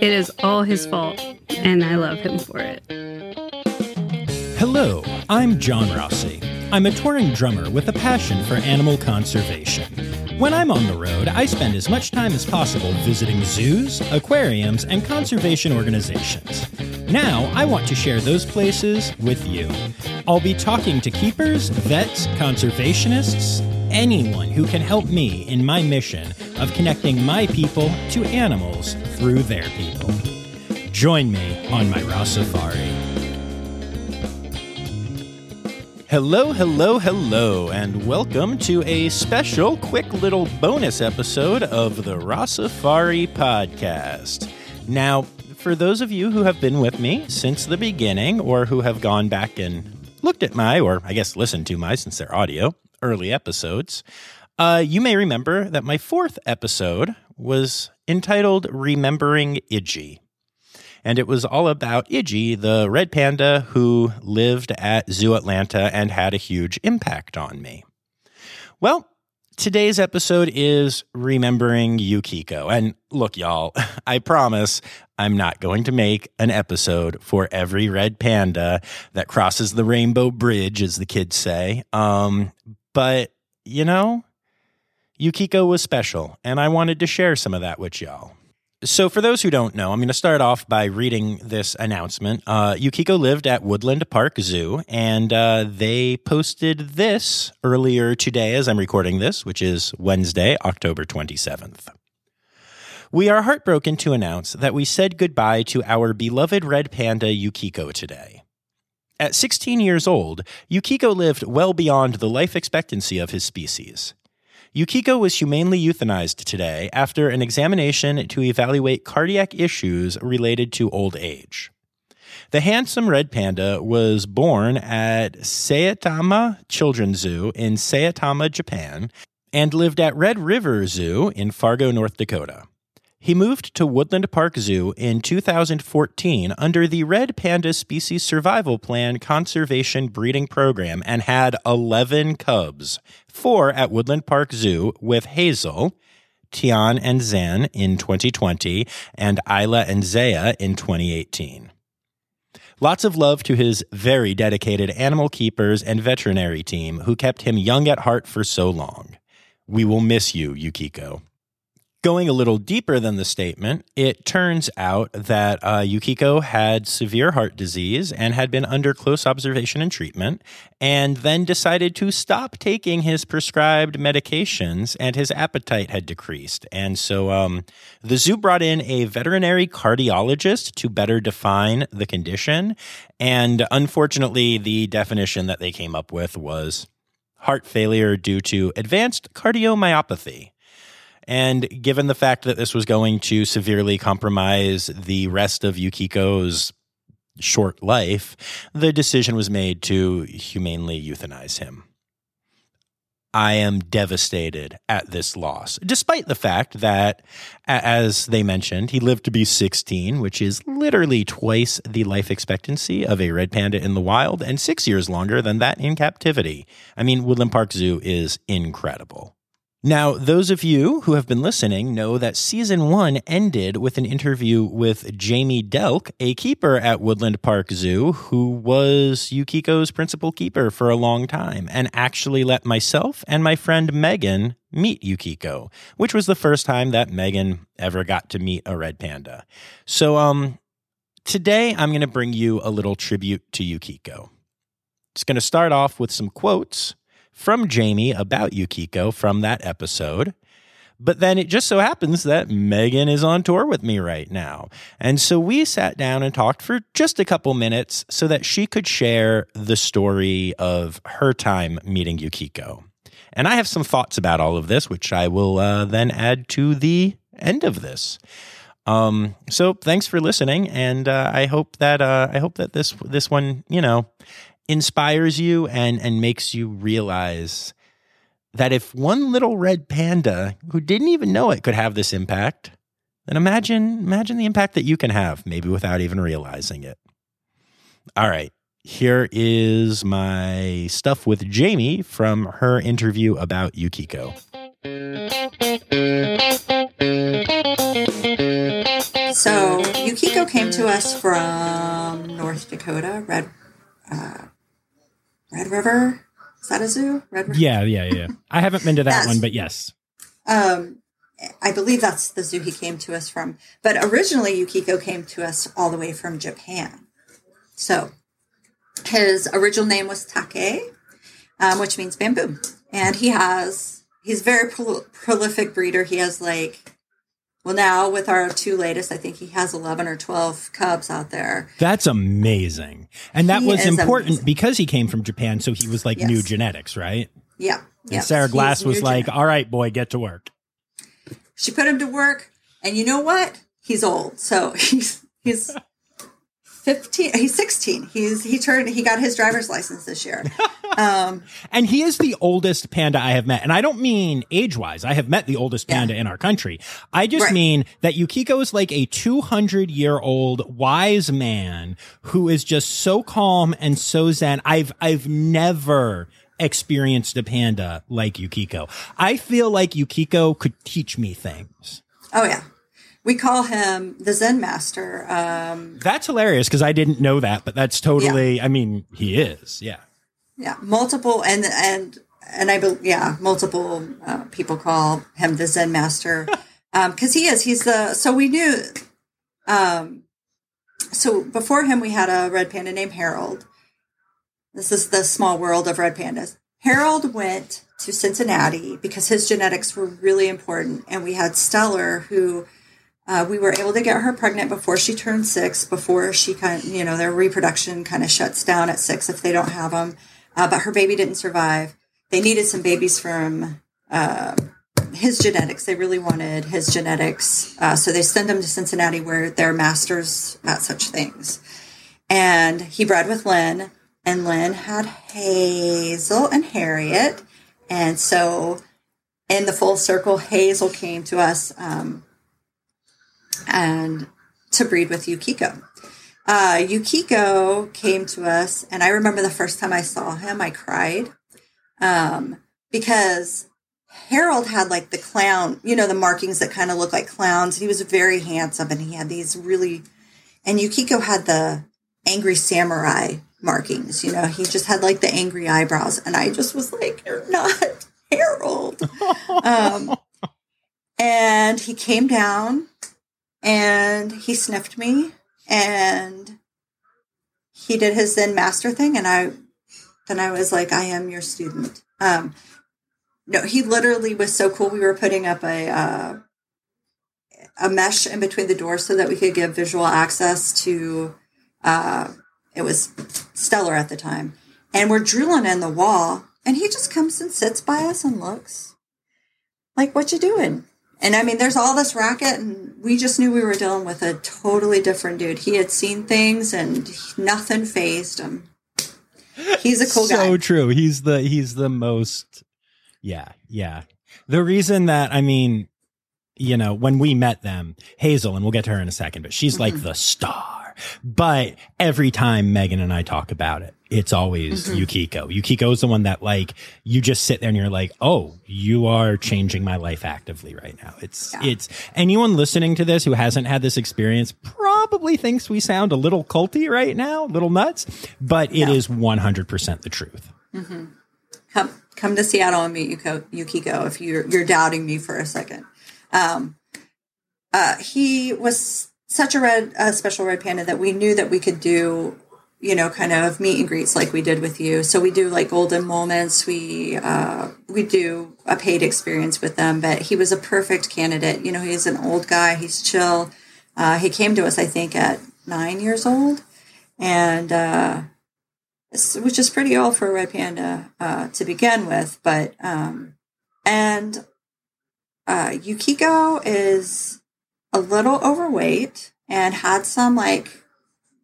It is all his fault, and I love him for it. Hello, I'm John Rossi. I'm a touring drummer with a passion for animal conservation. When I'm on the road, I spend as much time as possible visiting zoos, aquariums, and conservation organizations. Now, I want to share those places with you. I'll be talking to keepers, vets, conservationists, anyone who can help me in my mission of connecting my people to animals through their people. Join me on my Rossafari. Hello, hello, hello, and welcome to a special, quick little bonus episode of the Rossafari podcast. Now, for those of you who have been with me since the beginning, or who have gone back and looked at my, or I guess listened to my, since they're audio, early episodes, uh, you may remember that my fourth episode was entitled Remembering Idgie and it was all about Idgie, the red panda who lived at Zoo Atlanta and had a huge impact on me. Well, today's episode is remembering Yukiko. And look, y'all, I promise I'm not going to make an episode for every red panda that crosses the rainbow bridge, as the kids say. Um, but, you know, Yukiko was special, and I wanted to share some of that with y'all. So, for those who don't know, I'm going to start off by reading this announcement. Uh, Yukiko lived at Woodland Park Zoo, and uh, they posted this earlier today as I'm recording this, which is Wednesday, October 27th. We are heartbroken to announce that we said goodbye to our beloved red panda Yukiko today. At 16 years old, Yukiko lived well beyond the life expectancy of his species. Yukiko was humanely euthanized today after an examination to evaluate cardiac issues related to old age. The handsome red panda was born at Saitama Children's Zoo in Saitama, Japan, and lived at Red River Zoo in Fargo, North Dakota. He moved to Woodland Park Zoo in 2014 under the Red Panda Species Survival Plan Conservation Breeding Program and had 11 cubs, four at Woodland Park Zoo with Hazel, Tian and Zan in 2020, and Isla and Zaya in 2018. Lots of love to his very dedicated animal keepers and veterinary team who kept him young at heart for so long. We will miss you, Yukiko. Going a little deeper than the statement, it turns out that uh, Yukiko had severe heart disease and had been under close observation and treatment, and then decided to stop taking his prescribed medications, and his appetite had decreased. And so um, the zoo brought in a veterinary cardiologist to better define the condition. And unfortunately, the definition that they came up with was heart failure due to advanced cardiomyopathy. And given the fact that this was going to severely compromise the rest of Yukiko's short life, the decision was made to humanely euthanize him. I am devastated at this loss, despite the fact that, as they mentioned, he lived to be 16, which is literally twice the life expectancy of a red panda in the wild and six years longer than that in captivity. I mean, Woodland Park Zoo is incredible. Now, those of you who have been listening know that season one ended with an interview with Jamie Delk, a keeper at Woodland Park Zoo, who was Yukiko's principal keeper for a long time and actually let myself and my friend Megan meet Yukiko, which was the first time that Megan ever got to meet a red panda. So, um, today I'm going to bring you a little tribute to Yukiko. It's going to start off with some quotes from Jamie about Yukiko from that episode. But then it just so happens that Megan is on tour with me right now. And so we sat down and talked for just a couple minutes so that she could share the story of her time meeting Yukiko. And I have some thoughts about all of this, which I will uh, then add to the end of this. Um, so thanks for listening, and uh, I hope that uh, I hope that this this one, you know, inspires you and and makes you realize that if one little red panda who didn't even know it could have this impact, then imagine imagine the impact that you can have maybe without even realizing it. All right. Here is my stuff with Jamie from her interview about Yukiko. So, Yukiko came to us from North Dakota, Red Red River. Is that a zoo? Red River. Yeah, yeah, yeah. I haven't been to that one, but yes. Um, I believe that's the zoo he came to us from. But originally, Yukiko came to us all the way from Japan. So his original name was Take, um, which means bamboo. And he has, he's a very pro- prolific breeder. He has like, well, now with our two latest, I think he has 11 or 12 cubs out there. That's amazing. And that He was important amazing. because he came from Japan, so he was like Yes. new genetics, right? Yeah. And yes, Sarah Glass was like, genetic. all right, boy, get to work. she put him to work and you know what he's old so he's he's 15 he's 16 he's he turned he got his driver's license this year um And he is the oldest panda I have met. And I don't mean age wise. I have met the oldest Yeah. panda in our country. I just Right. mean that Yukiko is like a 200 year old wise man who is just so calm and so zen. I've, I've never experienced a panda like Yukiko. I feel like Yukiko could teach me things. oh yeah we call him the zen master um That's hilarious because I didn't know that, but that's totally, I mean, he is. Yeah. yeah multiple and and and i bel yeah multiple uh, people call him the zen master um because he is he's the so we knew um so before him we had a red panda named harold this is the small world of red pandas harold went to cincinnati because his genetics were really important and we had stellar who uh, we were able to get her pregnant before she turned six before she kind you know their reproduction kind of shuts down at six if they don't have them uh, but her baby didn't survive. They needed some babies from uh, his genetics. They really wanted his genetics. Uh, so they send him to cincinnati where they're masters at such things. And he bred with lynn and lynn had hazel and harriet. And so in the full circle hazel came to us um, and to breed with Yukiko. Uh, Yukiko came to us, and I remember the first time I saw him, I cried um, because Harold had like the clown, you know, the markings that kind of look like clowns. He was very handsome, and he had these really, and Yukiko had the angry samurai markings. You know, he just had like the angry eyebrows, and I just was like, "You're not Harold." um, and he came down and he sniffed me and he did his Zen master thing and I then I was like, I am your student. Um no, he literally was so cool. We were putting up a uh, a mesh in between the doors so that we could give visual access to uh it was stellar at the time. And we're drilling in the wall and he just comes and sits by us and looks like what you doing? And I mean, there's all this racket, and we just knew we were dealing with a totally different dude. He had seen things, and nothing phased him. He's a cool so guy. So true. He's the he's the most yeah, yeah. The reason that I mean, you know, when we met them, Hazel, and we'll get to her in a second, but she's Mm-hmm. like the star. But every time Megan and I talk about it, it's always Mm-hmm. Yukiko. Yukiko is the one that like you just sit there and you're like, oh, you are changing my life actively right now. It's Yeah. it's anyone listening to this who hasn't had this experience probably thinks we sound a little culty right now, little nuts, but it Yeah. is 100% the truth. come come to Seattle and meet Yuko, Yukiko if you're you're doubting me for a second. Um, uh, he was such a red, uh, special red panda that we knew that we could do, you know, kind of meet and greets like we did with you. So we do like golden moments. We uh, we do a paid experience with them, but he was a perfect candidate. You know, he's an old guy. He's chill. Uh, he came to us, I think, at nine years old, and. Uh, which is pretty old for a red panda uh, to begin with. But um, and uh, Yukiko is a little overweight and had some like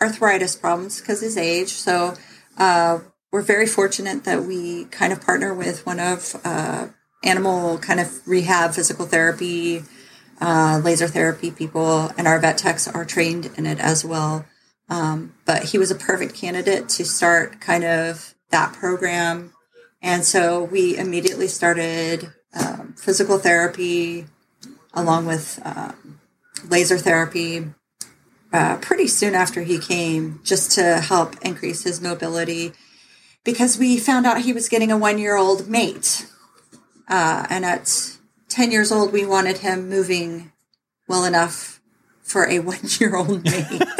arthritis problems because his age. So uh, we're very fortunate that we kind of partner with one of uh, animal kind of rehab, physical therapy, uh, laser therapy people, and our vet techs are trained in it as well. Um, but he was a perfect candidate to start kind of that program. And so we immediately started um, physical therapy along with um, laser therapy. uh, pretty soon after he came, just to help increase his mobility, because we found out he was getting a one year old mate. Uh, and at 10 years old, we wanted him moving well enough for a one year old mate.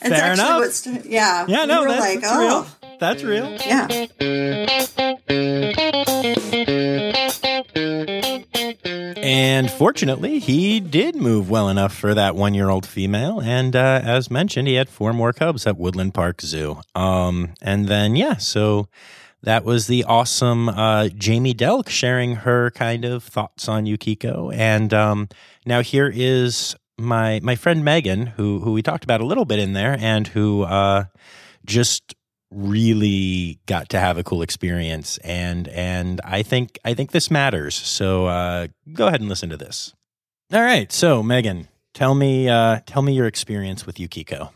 It's Fair enough. what's- yeah. Yeah, we no, were that's, like, that's oh, real. That's real. yeah. And fortunately, he did move well enough for that one year old female. And uh, as mentioned, he had four more cubs at Woodland Park Zoo. Um, and then, yeah, so that was the awesome uh, Jamie Delk sharing her kind of thoughts on Yukiko. And um, now here is my my friend Megan, who who we talked about a little bit in there, and who uh, just really got to have a cool experience and and I think I think this matters. So uh, go ahead and listen to this. All right, so Megan, tell me uh, tell me your experience with Yukiko.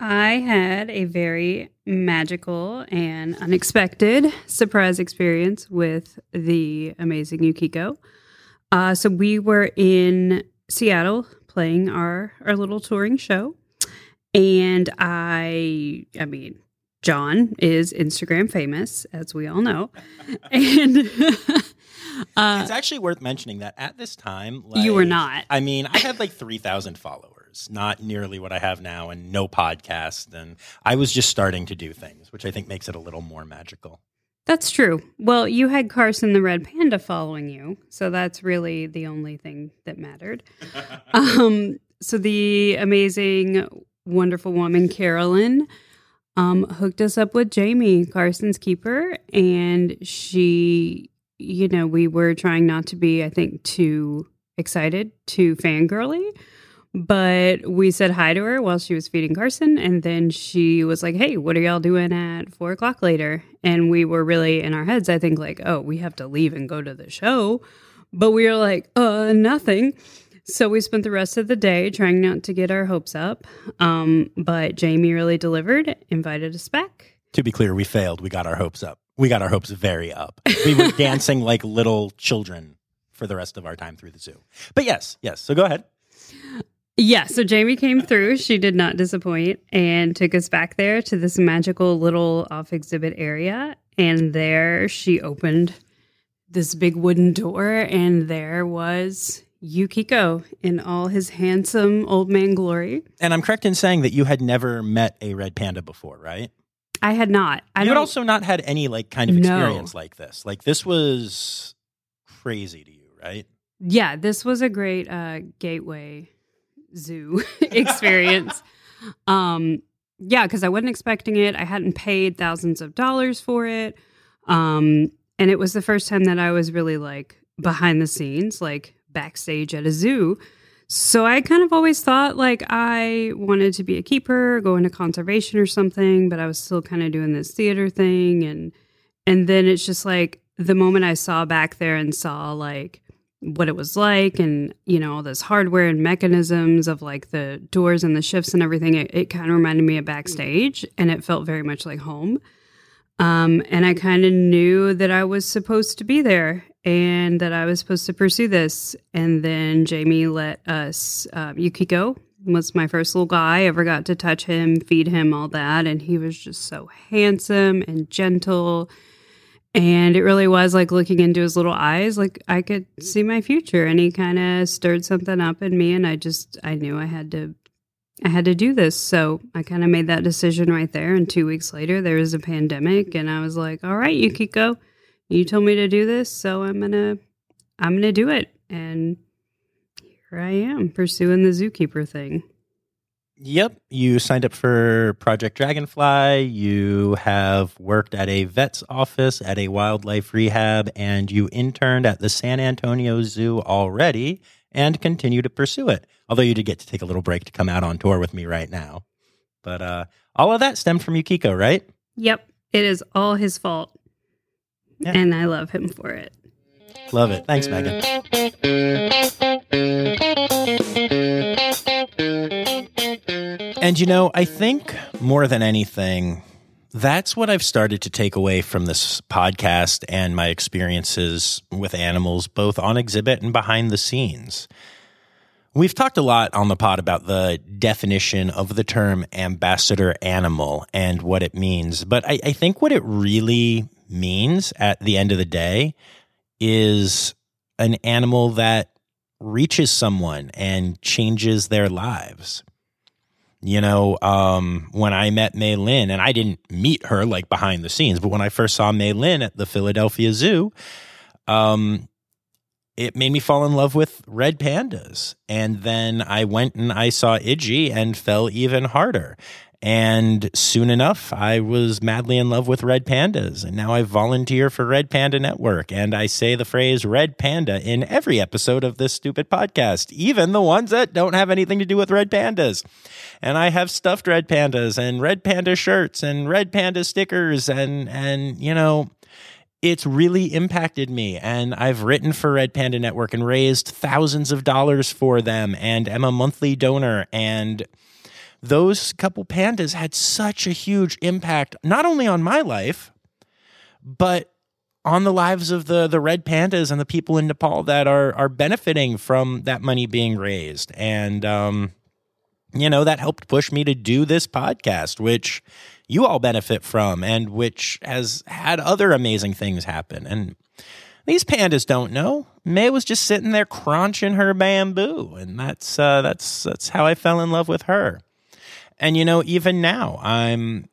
I had a very magical and unexpected surprise experience with the amazing Yukiko. Uh, so we were in Seattle playing our our little touring show, and I, I mean, John is Instagram famous, as we all know, and uh, it's actually worth mentioning that at this time, you were not. I mean, I had like three thousand followers, not nearly what I have now, and no podcast, and I was just starting to do things, which I think makes it a little more magical. That's true. Well, you had Carson the Red Panda following you, so that's really the only thing that mattered. um, so the amazing, wonderful woman Carolyn um, hooked us up with Jamie, Carson's keeper, and she, you know, we were trying not to be, I think, too excited, too fangirly. But we said hi to her while she was feeding Carson. And then she was like, Hey, what are y'all doing at four o'clock later? And we were really in our heads, I think, like, Oh, we have to leave and go to the show. But we were like, Uh, nothing. So we spent the rest of the day trying not to get our hopes up. Um, but Jamie really delivered, invited us back. To be clear, we failed. We got our hopes up. We got our hopes very up. We were dancing like little children for the rest of our time through the zoo. But yes, yes. So go ahead. Yeah, so Jamie came through. She did not disappoint and took us back there to this magical little off exhibit area. And there she opened this big wooden door, and there was Yukiko in all his handsome old man glory. And I'm correct in saying that you had never met a red panda before, right? I had not. I you had also not had any like kind of No. experience like this. Like this was crazy to you, right? yeah, this was a great uh, gateway zoo experience. um, yeah, because I wasn't expecting it. I hadn't paid thousands of dollars for it. Um, and it was the first time that I was really like behind the scenes, like backstage at a zoo. So I kind of always thought like I wanted to be a keeper, go into conservation or something, but I was still kind of doing this theater thing. And and then it's just like the moment I saw back there and saw like what it was like and you know all this hardware and mechanisms of like the doors and the shifts and everything it, it kind of reminded me of backstage and it felt very much like home. Um, and i kind of knew that i was supposed to be there and that i was supposed to pursue this and then jamie let us um, yukiko was my first little guy I ever got to touch him feed him all that and he was just so handsome and gentle and it really was like looking into his little eyes, like I could see my future. And he kind of stirred something up in me. And I just, I knew I had to, I had to do this. So I kind of made that decision right there. And two weeks later, there was a pandemic. And I was like, all right, Yukiko, you told me to do this. So I'm to, I'm to do it. And here I am pursuing the zookeeper thing. Yep. You signed up for Project Dragonfly. You have worked at a vet's office, at a wildlife rehab, and you interned at the San Antonio Zoo already and continue to pursue it. Although you did get to take a little break to come out on tour with me right now. But uh, all of that stemmed from Yukiko, right? Yep. It is all his fault. Yeah. And I love him for it. Love it. Thanks, Megan. And you know, I think more than anything, that's what I've started to take away from this podcast and my experiences with animals, both on exhibit and behind the scenes. We've talked a lot on the pod about the definition of the term ambassador animal and what it means. But I, I, think what it really means at the end of the day is an animal that reaches someone and changes their lives. You know, um, when I met Mei Lin, and I didn't meet her like behind the scenes, but when I first saw Mei Lin at the Philadelphia Zoo, um, it made me fall in love with red pandas. And then I went and I saw Iggy and fell even harder. And soon enough, I was madly in love with Red Pandas. And now I volunteer for Red Panda Network. And I say the phrase Red Panda in every episode of this stupid podcast, even the ones that don't have anything to do with Red Pandas. And I have stuffed Red Pandas and Red Panda shirts and Red Panda stickers. And, and, you know, it's really impacted me. And I've written for Red Panda Network and raised thousands of dollars for them and am a monthly donor. And those couple pandas had such a huge impact, not only on my life, but on the lives of the the red pandas and the people in Nepal that are are benefiting from that money being raised. And um, you know, that helped push me to do this podcast, which you all benefit from and which has had other amazing things happen. And these pandas don't know. May was just sitting there crunching her bamboo, and that's uh, that's that's how I fell in love with her. And you know, even now, I'm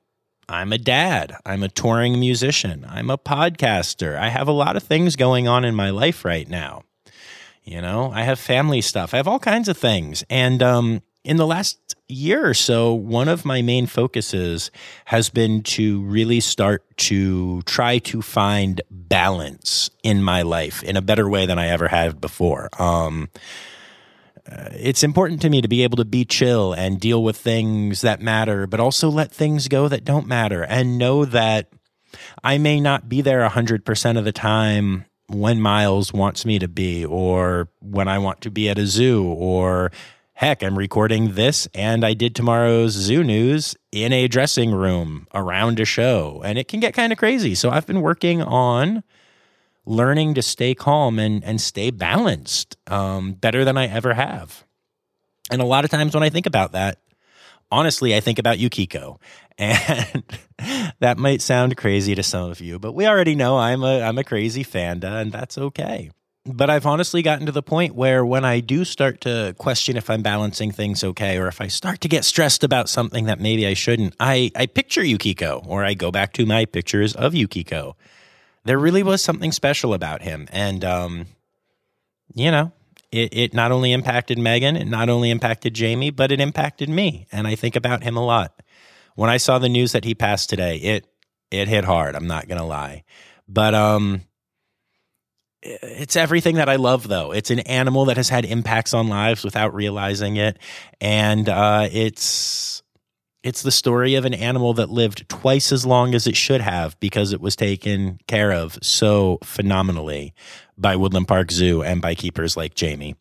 I'm a dad. I'm a touring musician. I'm a podcaster. I have a lot of things going on in my life right now. You know, I have family stuff. I have all kinds of things, and um, in the last year or so, one of my main focuses has been to really start to try to find balance in my life in a better way than I ever had before. Um, Uh, it's important to me to be able to be chill and deal with things that matter, but also let things go that don't matter and know that I may not be there 100% of the time when Miles wants me to be, or when I want to be at a zoo, or Heck, I'm recording this and I did tomorrow's Zoo News in a dressing room around a show, and it can get kind of crazy. So I've been working on learning to stay calm and, and stay balanced um, better than I ever have. And a lot of times when I think about that, honestly, I think about Yukiko. And that might sound crazy to some of you, but we already know I'm a I'm a crazy fanda, and that's okay but I've honestly gotten to the point where when I do start to question if I'm balancing things okay, or if I start to get stressed about something that maybe I shouldn't, I, I picture Yukiko, or I go back to my pictures of Yukiko. There really was something special about him. And, um, you know, it, it not only impacted Megan, it not only impacted Jamie, but it impacted me. And I think about him a lot. When I saw the news that he passed today, it, it hit hard. I'm not going to lie. But, um, it's everything that I love, though. It's an animal that has had impacts on lives without realizing it, and uh, it's it's the story of an animal that lived twice as long as it should have because it was taken care of so phenomenally by Woodland Park Zoo and by keepers like Jamie.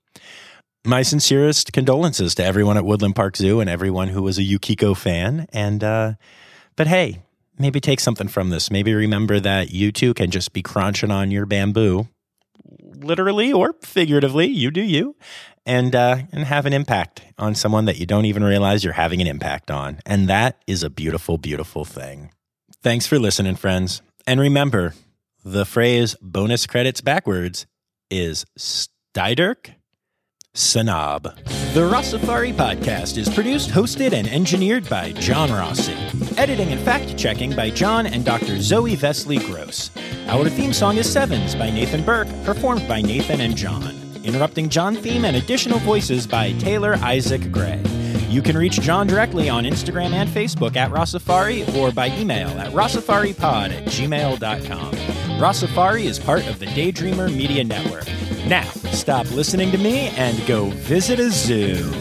My sincerest condolences to everyone at Woodland Park Zoo and everyone who was a Yukiko fan. And uh, but hey, maybe take something from this. Maybe remember that you too can just be crunching on your bamboo literally or figuratively, you do you, and uh, and have an impact on someone that you don't even realize you're having an impact on, and that is a beautiful, beautiful thing. Thanks for listening, friends, and remember, the phrase "bonus credits backwards" is Stydirk Sanab. The Rossafari podcast is produced, hosted, and engineered by John Rossi. Editing and fact checking by John and Dr. Zoe Vesley Gross. Our theme song is Sevens by Nathan Burke, performed by Nathan and John. Interrupting John theme and additional voices by Taylor Isaac Gray. You can reach John directly on Instagram and Facebook at Rossafari or by email at rossafaripod at gmail.com. Rossafari is part of the Daydreamer Media Network. Now, stop listening to me and go visit a zoo.